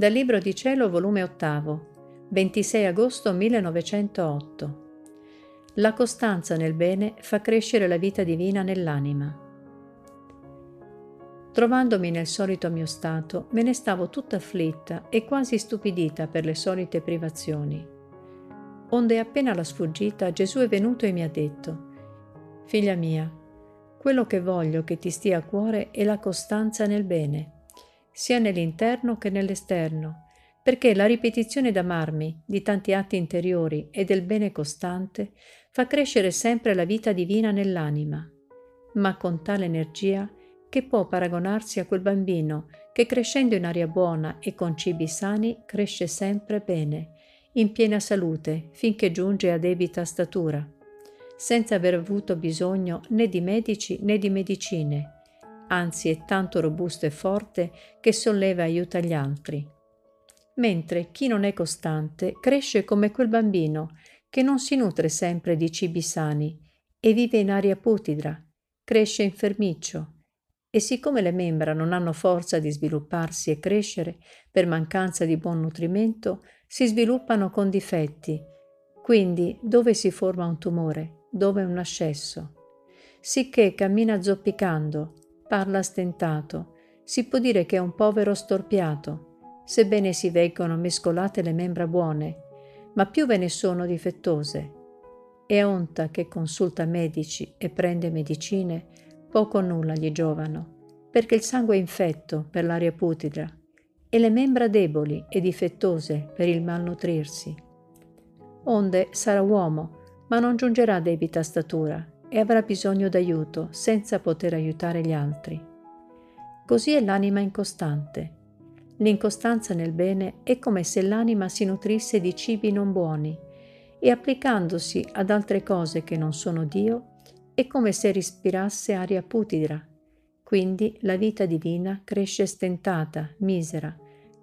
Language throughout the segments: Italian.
Dal Libro di Cielo, volume 8, 26 agosto 1908. La costanza nel bene fa crescere la vita divina nell'anima. Trovandomi nel solito mio stato, me ne stavo tutta afflitta e quasi stupidita per le solite privazioni. Onde appena la sfuggita, Gesù è venuto e mi ha detto, Figlia mia, quello che voglio che ti stia a cuore è la costanza nel bene sia nell'interno che nell'esterno, perché la ripetizione d'amarmi di tanti atti interiori e del bene costante fa crescere sempre la vita divina nell'anima, ma con tale energia che può paragonarsi a quel bambino che crescendo in aria buona e con cibi sani cresce sempre bene, in piena salute, finché giunge a debita statura, senza aver avuto bisogno né di medici né di medicine, anzi è tanto robusto e forte che solleva e aiuta gli altri. Mentre chi non è costante cresce come quel bambino che non si nutre sempre di cibi sani e vive in aria putidra, cresce infermiccio e siccome le membra non hanno forza di svilupparsi e crescere per mancanza di buon nutrimento, si sviluppano con difetti. Quindi dove si forma un tumore, dove un ascesso. Sicché cammina zoppicando, parla stentato, si può dire che è un povero storpiato, sebbene si veggono mescolate le membra buone, ma più ve ne sono difettose. E onta che consulta medici e prende medicine, poco o nulla gli giovano, perché il sangue è infetto per l'aria putida e le membra deboli e difettose per il malnutrirsi. Onde sarà uomo, ma non giungerà debita statura e avrà bisogno d'aiuto senza poter aiutare gli altri. Così è l'anima incostante. L'incostanza nel bene è come se l'anima si nutrisse di cibi non buoni e applicandosi ad altre cose che non sono Dio è come se respirasse aria putida. Quindi la vita divina cresce stentata, misera,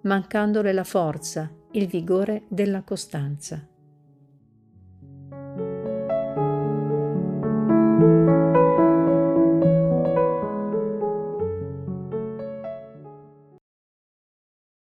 mancandole la forza, il vigore della costanza.